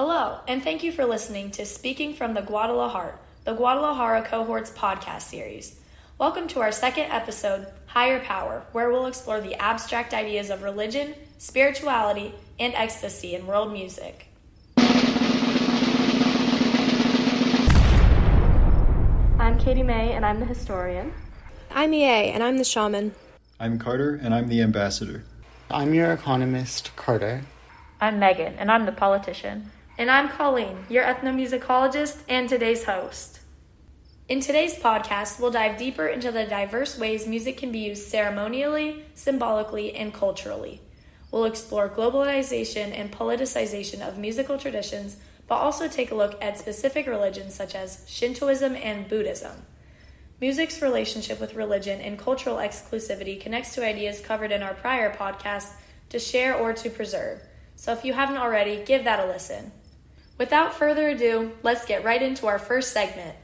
Hello, and thank you for listening to Speaking from the Guadalajara, the Guadalajara Cohorts podcast series. Welcome to our second episode, Higher Power, where we'll explore the abstract ideas of religion, spirituality, and ecstasy in world music. I'm Katie May, and I'm the historian. I'm EA, and I'm the shaman. I'm Carter, and I'm the ambassador. I'm your economist, Carter. I'm Megan, and I'm the politician. And I'm Colleen, your ethnomusicologist and today's host. In today's podcast, we'll dive deeper into the diverse ways music can be used ceremonially, symbolically, and culturally. We'll explore globalization and politicization of musical traditions, but also take a look at specific religions such as Shintoism and Buddhism. Music's relationship with religion and cultural exclusivity connects to ideas covered in our prior podcast to share or to preserve. So if you haven't already, give that a listen. Without further ado, let's get right into our first segment.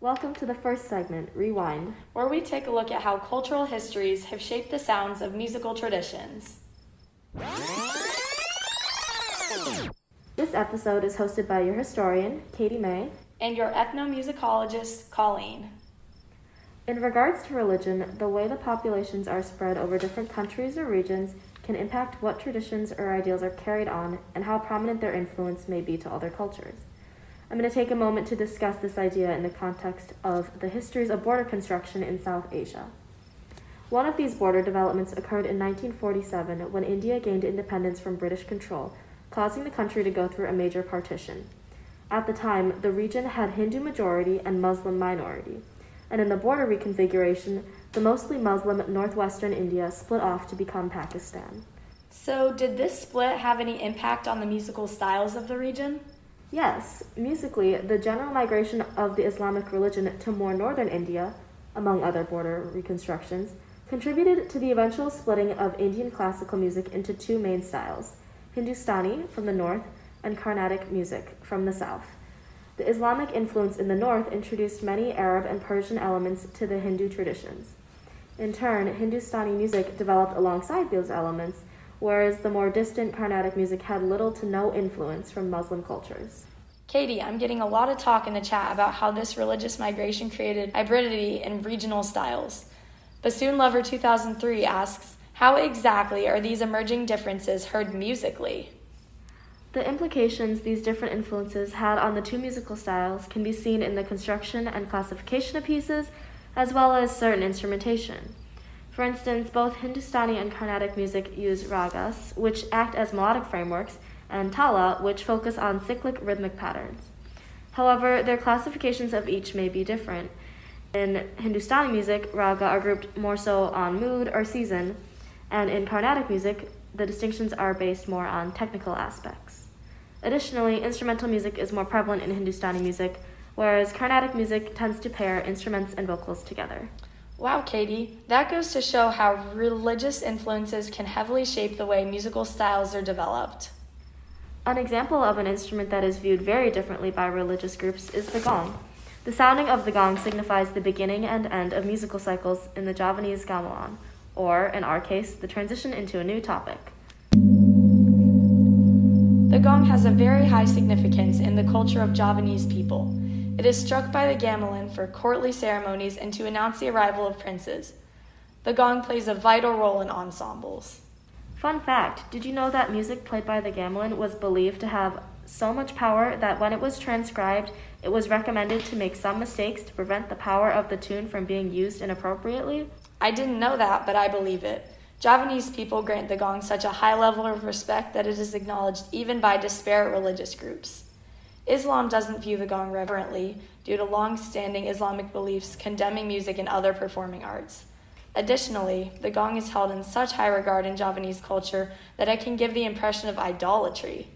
Welcome to the first segment, Rewind, where we take a look at how cultural histories have shaped the sounds of musical traditions. This episode is hosted by your historian, Katie May, and your ethnomusicologist, Colleen. In regards to religion, the way the populations are spread over different countries or regions can impact what traditions or ideals are carried on and how prominent their influence may be to other cultures. I'm going to take a moment to discuss this idea in the context of the histories of border construction in South Asia. One of these border developments occurred in 1947 when India gained independence from British control, causing the country to go through a major partition. At the time, the region had Hindu majority and Muslim minority, and in the border reconfiguration, the mostly Muslim northwestern India split off to become Pakistan. So, did this split have any impact on the musical styles of the region? Yes, musically, the general migration of the Islamic religion to more northern India, among other border reconstructions, contributed to the eventual splitting of Indian classical music into two main styles Hindustani from the north and Carnatic music from the south. The Islamic influence in the north introduced many Arab and Persian elements to the Hindu traditions. In turn, Hindustani music developed alongside those elements, whereas the more distant Carnatic music had little to no influence from Muslim cultures. Katie, I'm getting a lot of talk in the chat about how this religious migration created hybridity in regional styles. Bassoon Lover 2003 asks, How exactly are these emerging differences heard musically? The implications these different influences had on the two musical styles can be seen in the construction and classification of pieces, as well as certain instrumentation. For instance, both Hindustani and Carnatic music use ragas, which act as melodic frameworks, and tala, which focus on cyclic rhythmic patterns. However, their classifications of each may be different. In Hindustani music, raga are grouped more so on mood or season, and in Carnatic music, the distinctions are based more on technical aspects. Additionally, instrumental music is more prevalent in Hindustani music, whereas Carnatic music tends to pair instruments and vocals together. Wow, Katie, that goes to show how religious influences can heavily shape the way musical styles are developed. An example of an instrument that is viewed very differently by religious groups is the gong. The sounding of the gong signifies the beginning and end of musical cycles in the Javanese gamelan, or, in our case, the transition into a new topic. The gong has a very high significance in the culture of Javanese people. It is struck by the gamelan for courtly ceremonies and to announce the arrival of princes. The gong plays a vital role in ensembles. Fun fact Did you know that music played by the gamelan was believed to have so much power that when it was transcribed, it was recommended to make some mistakes to prevent the power of the tune from being used inappropriately? I didn't know that, but I believe it. Javanese people grant the gong such a high level of respect that it is acknowledged even by disparate religious groups. Islam doesn't view the gong reverently due to long standing Islamic beliefs condemning music and other performing arts. Additionally, the gong is held in such high regard in Javanese culture that it can give the impression of idolatry.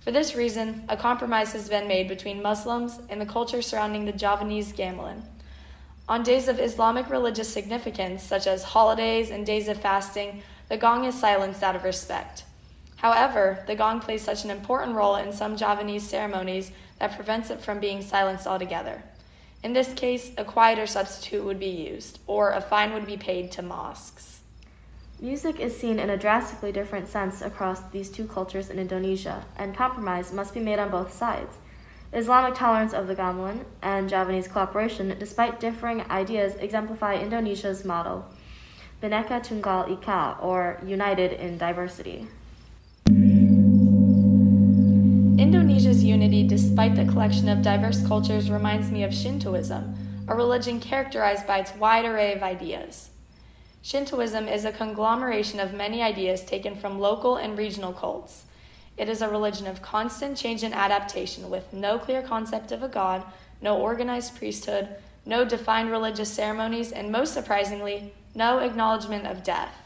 For this reason, a compromise has been made between Muslims and the culture surrounding the Javanese gamelan. On days of Islamic religious significance, such as holidays and days of fasting, the gong is silenced out of respect. However, the gong plays such an important role in some Javanese ceremonies that prevents it from being silenced altogether. In this case, a quieter substitute would be used, or a fine would be paid to mosques. Music is seen in a drastically different sense across these two cultures in Indonesia, and compromise must be made on both sides. Islamic tolerance of the gamelan and Javanese cooperation, despite differing ideas, exemplify Indonesia's model, Bhinneka Tunggal Ika, or United in Diversity. Indonesia's unity, despite the collection of diverse cultures, reminds me of Shintoism, a religion characterized by its wide array of ideas. Shintoism is a conglomeration of many ideas taken from local and regional cults. It is a religion of constant change and adaptation, with no clear concept of a god, no organized priesthood, no defined religious ceremonies, and most surprisingly, no acknowledgement of death.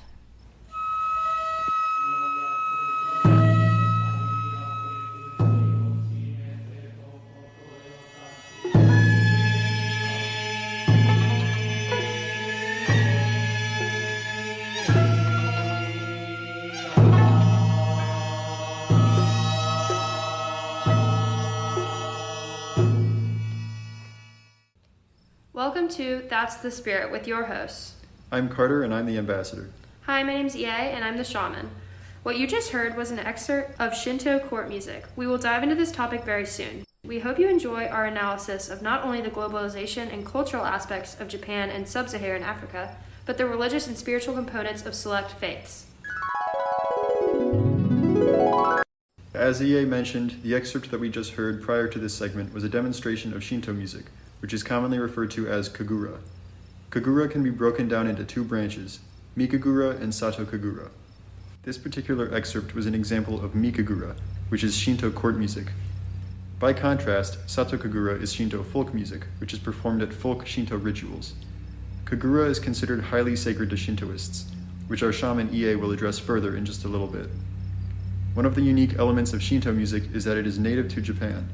Welcome to That's the Spirit with your hosts. I'm Carter and I'm the ambassador. Hi, my name's EA and I'm the shaman. What you just heard was an excerpt of Shinto court music. We will dive into this topic very soon. We hope you enjoy our analysis of not only the globalization and cultural aspects of Japan and sub Saharan Africa, but the religious and spiritual components of select faiths. As EA mentioned, the excerpt that we just heard prior to this segment was a demonstration of Shinto music, which is commonly referred to as kagura. Kagura can be broken down into two branches, Mikagura and Sato Kagura. This particular excerpt was an example of Mikagura, which is Shinto court music. By contrast, Sato Kagura is Shinto folk music, which is performed at folk Shinto rituals. Kagura is considered highly sacred to Shintoists, which our shaman EA will address further in just a little bit. One of the unique elements of Shinto music is that it is native to Japan.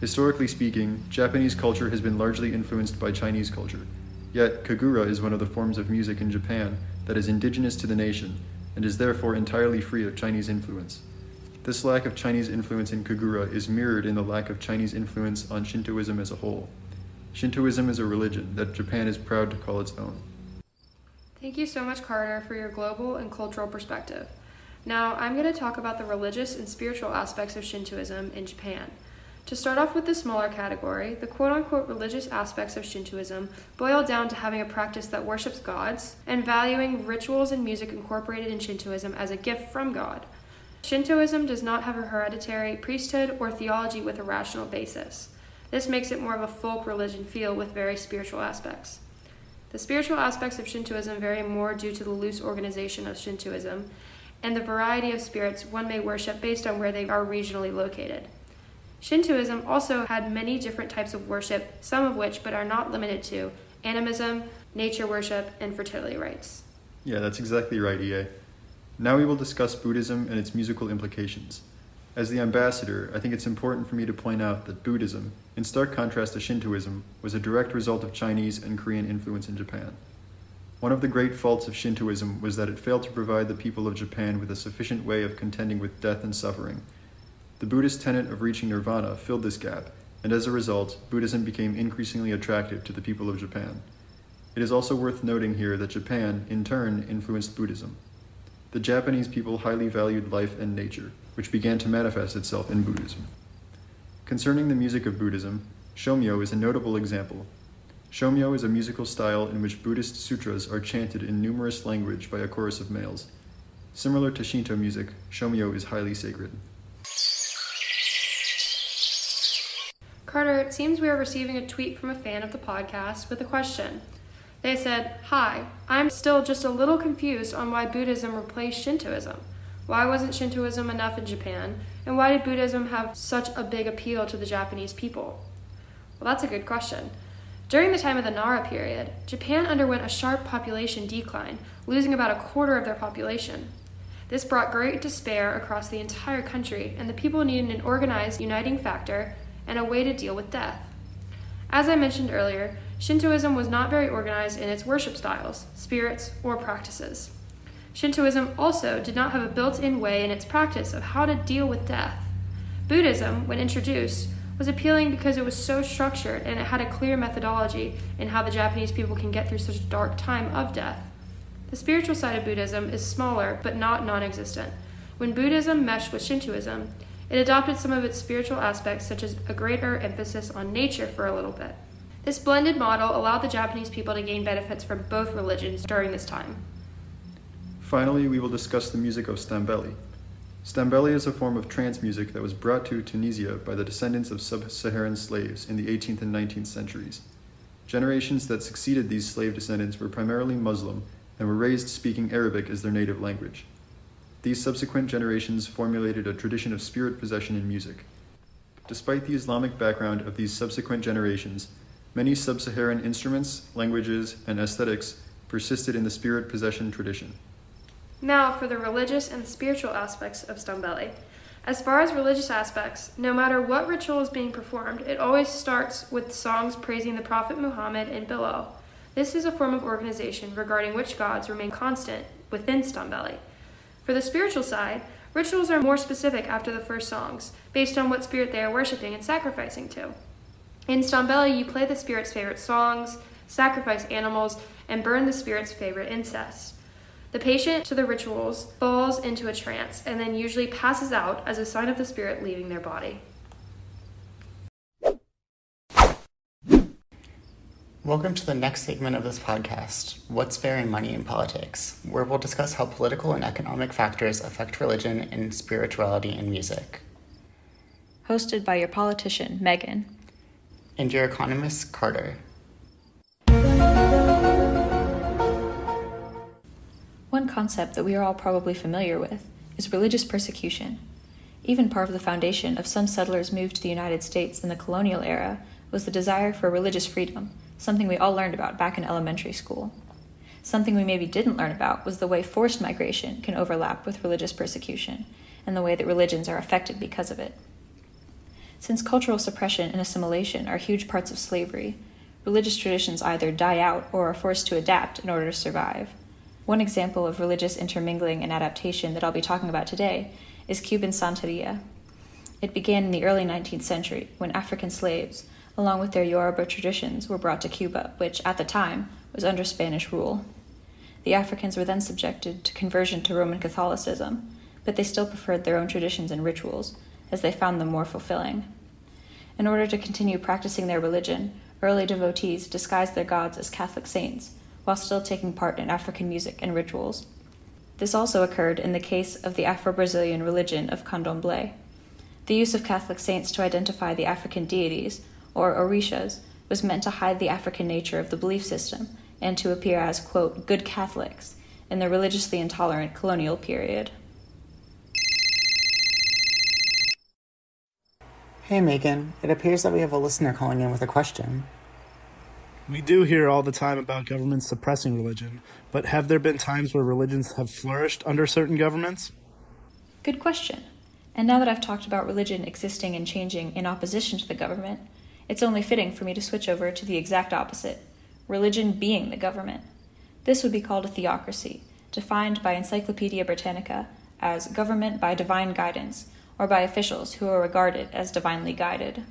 Historically speaking, Japanese culture has been largely influenced by Chinese culture, Yet, kagura is one of the forms of music in Japan that is indigenous to the nation and is therefore entirely free of Chinese influence. This lack of Chinese influence in kagura is mirrored in the lack of Chinese influence on Shintoism as a whole. Shintoism is a religion that Japan is proud to call its own. Thank you so much, Carter, for your global and cultural perspective. Now, I'm going to talk about the religious and spiritual aspects of Shintoism in Japan. To start off with the smaller category, the quote unquote religious aspects of Shintoism boil down to having a practice that worships gods and valuing rituals and music incorporated in Shintoism as a gift from God. Shintoism does not have a hereditary priesthood or theology with a rational basis. This makes it more of a folk religion feel with very spiritual aspects. The spiritual aspects of Shintoism vary more due to the loose organization of Shintoism and the variety of spirits one may worship based on where they are regionally located. Shintoism also had many different types of worship, some of which, but are not limited to, animism, nature worship, and fertility rites. Yeah, that's exactly right, EA. Now we will discuss Buddhism and its musical implications. As the ambassador, I think it's important for me to point out that Buddhism, in stark contrast to Shintoism, was a direct result of Chinese and Korean influence in Japan. One of the great faults of Shintoism was that it failed to provide the people of Japan with a sufficient way of contending with death and suffering the Buddhist tenet of reaching nirvana filled this gap, and as a result, Buddhism became increasingly attractive to the people of Japan. It is also worth noting here that Japan, in turn, influenced Buddhism. The Japanese people highly valued life and nature, which began to manifest itself in Buddhism. Concerning the music of Buddhism, Shomyo is a notable example. Shomyo is a musical style in which Buddhist sutras are chanted in numerous language by a chorus of males. Similar to Shinto music, Shomyo is highly sacred. Carter, it seems we are receiving a tweet from a fan of the podcast with a question. They said, Hi, I'm still just a little confused on why Buddhism replaced Shintoism. Why wasn't Shintoism enough in Japan? And why did Buddhism have such a big appeal to the Japanese people? Well, that's a good question. During the time of the Nara period, Japan underwent a sharp population decline, losing about a quarter of their population. This brought great despair across the entire country, and the people needed an organized, uniting factor and a way to deal with death. As I mentioned earlier, Shintoism was not very organized in its worship styles, spirits, or practices. Shintoism also did not have a built in way in its practice of how to deal with death. Buddhism, when introduced, was appealing because it was so structured and it had a clear methodology in how the Japanese people can get through such a dark time of death. The spiritual side of Buddhism is smaller but not non existent. When Buddhism meshed with Shintoism, it adopted some of its spiritual aspects, such as a greater emphasis on nature, for a little bit. This blended model allowed the Japanese people to gain benefits from both religions during this time. Finally, we will discuss the music of Stambeli. Stambeli is a form of trance music that was brought to Tunisia by the descendants of sub Saharan slaves in the 18th and 19th centuries. Generations that succeeded these slave descendants were primarily Muslim and were raised speaking Arabic as their native language. These subsequent generations formulated a tradition of spirit possession in music. Despite the Islamic background of these subsequent generations, many sub Saharan instruments, languages, and aesthetics persisted in the spirit possession tradition. Now, for the religious and spiritual aspects of Stambeli. As far as religious aspects, no matter what ritual is being performed, it always starts with songs praising the Prophet Muhammad and Bilal. This is a form of organization regarding which gods remain constant within Stambeli. For the spiritual side, rituals are more specific after the first songs, based on what spirit they are worshiping and sacrificing to. In Stambeli, you play the spirit's favorite songs, sacrifice animals, and burn the spirit's favorite incense. The patient to the rituals falls into a trance and then usually passes out as a sign of the spirit leaving their body. Welcome to the next segment of this podcast, What's Fair in Money in Politics, where we'll discuss how political and economic factors affect religion and spirituality in music. Hosted by your politician, Megan. And your economist, Carter. One concept that we are all probably familiar with is religious persecution. Even part of the foundation of some settlers' move to the United States in the colonial era was the desire for religious freedom, something we all learned about back in elementary school. Something we maybe didn't learn about was the way forced migration can overlap with religious persecution, and the way that religions are affected because of it. Since cultural suppression and assimilation are huge parts of slavery, religious traditions either die out or are forced to adapt in order to survive. One example of religious intermingling and adaptation that I'll be talking about today is Cuban Santeria. It began in the early 19th century when African slaves, along with their Yoruba traditions, were brought to Cuba, which, at the time, was under Spanish rule. The Africans were then subjected to conversion to Roman Catholicism, but they still preferred their own traditions and rituals, as they found them more fulfilling. In order to continue practicing their religion, early devotees disguised their gods as Catholic saints while still taking part in African music and rituals. This also occurred in the case of the Afro Brazilian religion of Candomblé. The use of Catholic saints to identify the African deities, or orishas, was meant to hide the African nature of the belief system and to appear as, quote, good Catholics in the religiously intolerant colonial period. Hey Megan, it appears that we have a listener calling in with a question. We do hear all the time about governments suppressing religion, but have there been times where religions have flourished under certain governments? Good question. And now that I've talked about religion existing and changing in opposition to the government, it's only fitting for me to switch over to the exact opposite religion being the government. This would be called a theocracy, defined by Encyclopedia Britannica as government by divine guidance, or by officials who are regarded as divinely guided.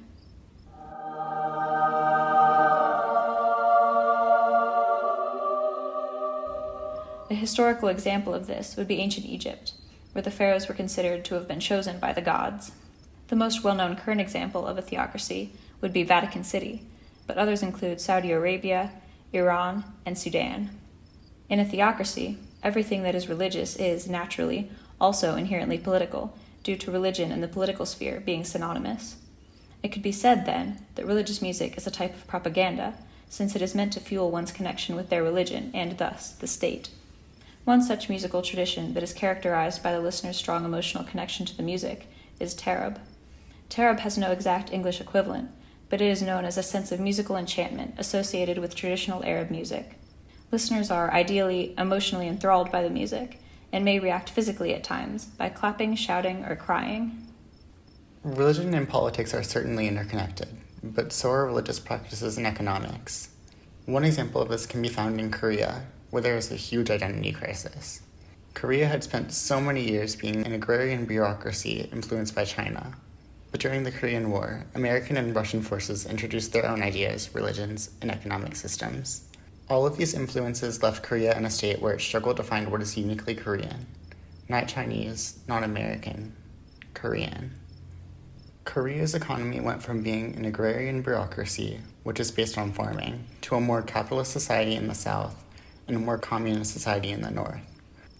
A historical example of this would be ancient Egypt, where the pharaohs were considered to have been chosen by the gods. The most well known current example of a theocracy would be Vatican City, but others include Saudi Arabia, Iran, and Sudan. In a theocracy, everything that is religious is, naturally, also inherently political, due to religion and the political sphere being synonymous. It could be said, then, that religious music is a type of propaganda, since it is meant to fuel one's connection with their religion and thus the state. One such musical tradition that is characterized by the listener's strong emotional connection to the music is tarab. Tarab has no exact English equivalent, but it is known as a sense of musical enchantment associated with traditional Arab music. Listeners are ideally emotionally enthralled by the music and may react physically at times by clapping, shouting, or crying. Religion and politics are certainly interconnected, but so are religious practices and economics. One example of this can be found in Korea, where there is a huge identity crisis. Korea had spent so many years being an agrarian bureaucracy influenced by China. But during the Korean War, American and Russian forces introduced their own ideas, religions, and economic systems. All of these influences left Korea in a state where it struggled to find what is uniquely Korean not Chinese, not American, Korean. Korea's economy went from being an agrarian bureaucracy, which is based on farming, to a more capitalist society in the south and a more communist society in the north.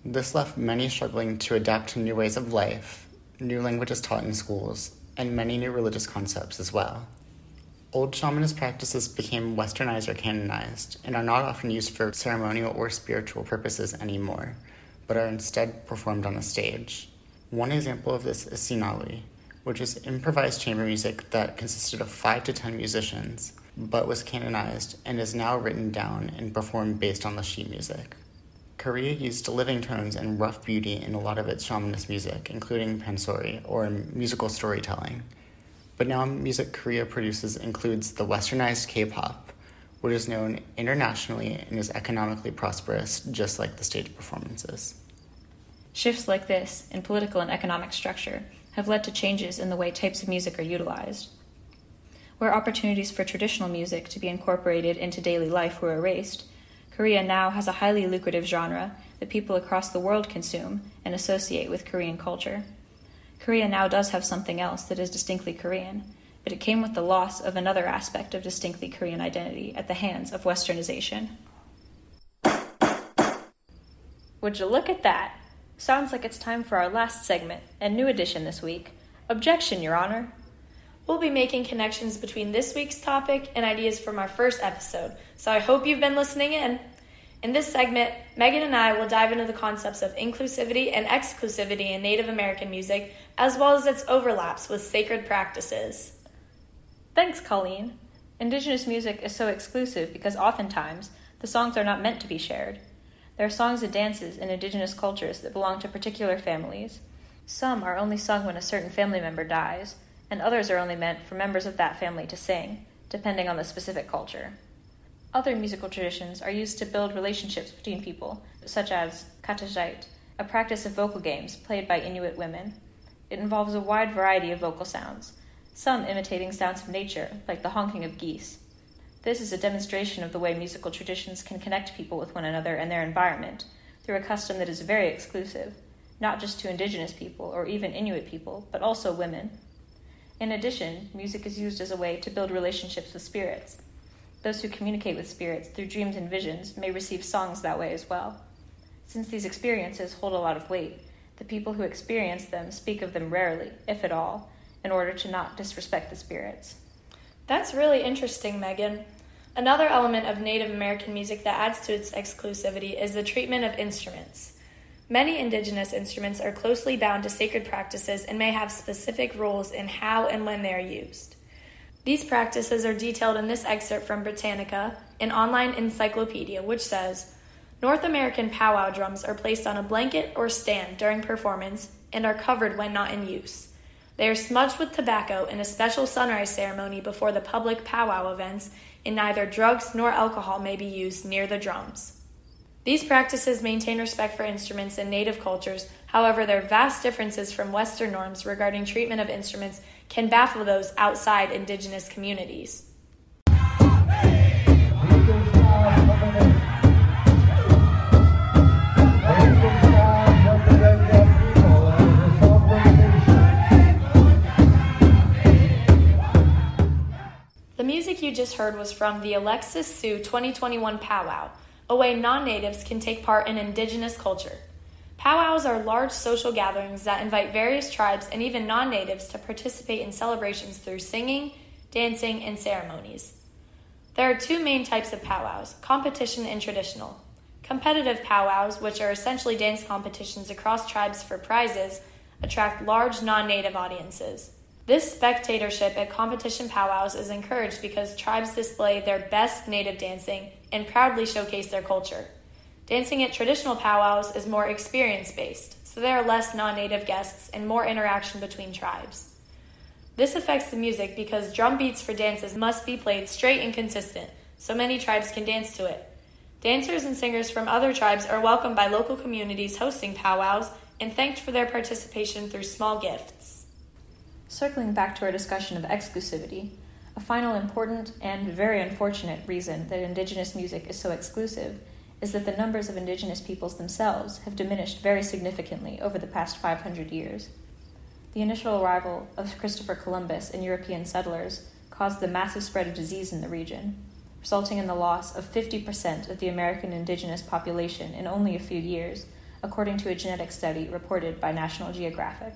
This left many struggling to adapt to new ways of life, new languages taught in schools, and many new religious concepts as well. Old shamanist practices became westernized or canonized and are not often used for ceremonial or spiritual purposes anymore, but are instead performed on a stage. One example of this is Sinawi, which is improvised chamber music that consisted of five to ten musicians, but was canonized and is now written down and performed based on the sheet music. Korea used living tones and rough beauty in a lot of its shamanist music, including pansori, or musical storytelling. But now, music Korea produces includes the westernized K pop, which is known internationally and is economically prosperous, just like the stage performances. Shifts like this in political and economic structure have led to changes in the way types of music are utilized. Where opportunities for traditional music to be incorporated into daily life were erased, Korea now has a highly lucrative genre that people across the world consume and associate with Korean culture. Korea now does have something else that is distinctly Korean, but it came with the loss of another aspect of distinctly Korean identity at the hands of westernization. Would you look at that? Sounds like it's time for our last segment and new edition this week. Objection, Your Honor. We'll be making connections between this week's topic and ideas from our first episode, so I hope you've been listening in. In this segment, Megan and I will dive into the concepts of inclusivity and exclusivity in Native American music, as well as its overlaps with sacred practices. Thanks, Colleen. Indigenous music is so exclusive because oftentimes the songs are not meant to be shared. There are songs and dances in indigenous cultures that belong to particular families. Some are only sung when a certain family member dies, and others are only meant for members of that family to sing, depending on the specific culture. Other musical traditions are used to build relationships between people, such as katajjait, a practice of vocal games played by Inuit women. It involves a wide variety of vocal sounds, some imitating sounds of nature, like the honking of geese, this is a demonstration of the way musical traditions can connect people with one another and their environment through a custom that is very exclusive, not just to indigenous people or even Inuit people, but also women. In addition, music is used as a way to build relationships with spirits. Those who communicate with spirits through dreams and visions may receive songs that way as well. Since these experiences hold a lot of weight, the people who experience them speak of them rarely, if at all, in order to not disrespect the spirits. That's really interesting, Megan. Another element of Native American music that adds to its exclusivity is the treatment of instruments. Many indigenous instruments are closely bound to sacred practices and may have specific rules in how and when they are used. These practices are detailed in this excerpt from Britannica, an online encyclopedia, which says North American powwow drums are placed on a blanket or stand during performance and are covered when not in use. They are smudged with tobacco in a special sunrise ceremony before the public powwow events and neither drugs nor alcohol may be used near the drums. These practices maintain respect for instruments in native cultures, however, their vast differences from Western norms regarding treatment of instruments can baffle those outside indigenous communities. The music you just heard was from the Alexis Sioux 2021 Powwow, a way non natives can take part in indigenous culture. Powwows are large social gatherings that invite various tribes and even non natives to participate in celebrations through singing, dancing, and ceremonies. There are two main types of powwows competition and traditional. Competitive powwows, which are essentially dance competitions across tribes for prizes, attract large non native audiences. This spectatorship at competition powwows is encouraged because tribes display their best native dancing and proudly showcase their culture. Dancing at traditional powwows is more experience based, so there are less non native guests and more interaction between tribes. This affects the music because drum beats for dances must be played straight and consistent, so many tribes can dance to it. Dancers and singers from other tribes are welcomed by local communities hosting powwows and thanked for their participation through small gifts. Circling back to our discussion of exclusivity, A final important and very unfortunate reason that indigenous music is so exclusive is that the numbers of indigenous peoples themselves have diminished very significantly over the past 500 years. The initial arrival of Christopher Columbus and European settlers caused the massive spread of disease in the region, resulting in the loss of 50% of the American indigenous population in only a few years, according to a genetic study reported by National Geographic.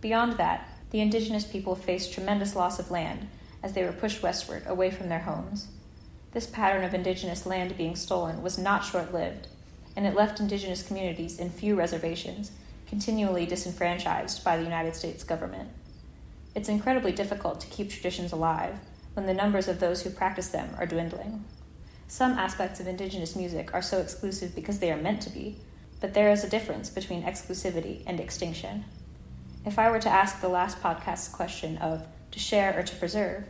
Beyond that, the indigenous people faced tremendous loss of land as they were pushed westward away from their homes. This pattern of indigenous land being stolen was not short lived, and it left indigenous communities in few reservations, continually disenfranchised by the United States government. It's incredibly difficult to keep traditions alive when the numbers of those who practice them are dwindling. Some aspects of indigenous music are so exclusive because they are meant to be, but there is a difference between exclusivity and extinction. If I were to ask the last podcast's question of to share or to preserve,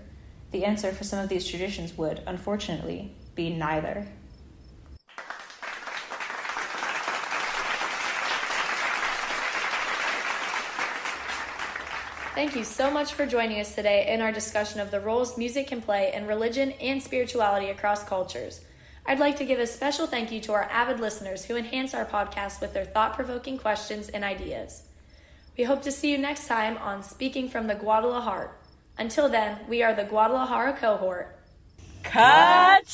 the answer for some of these traditions would, unfortunately, be neither. Thank you so much for joining us today in our discussion of the roles music can play in religion and spirituality across cultures. I'd like to give a special thank you to our avid listeners who enhance our podcast with their thought provoking questions and ideas. We hope to see you next time on Speaking from the Guadalajara. Until then, we are the Guadalajara cohort. Cut.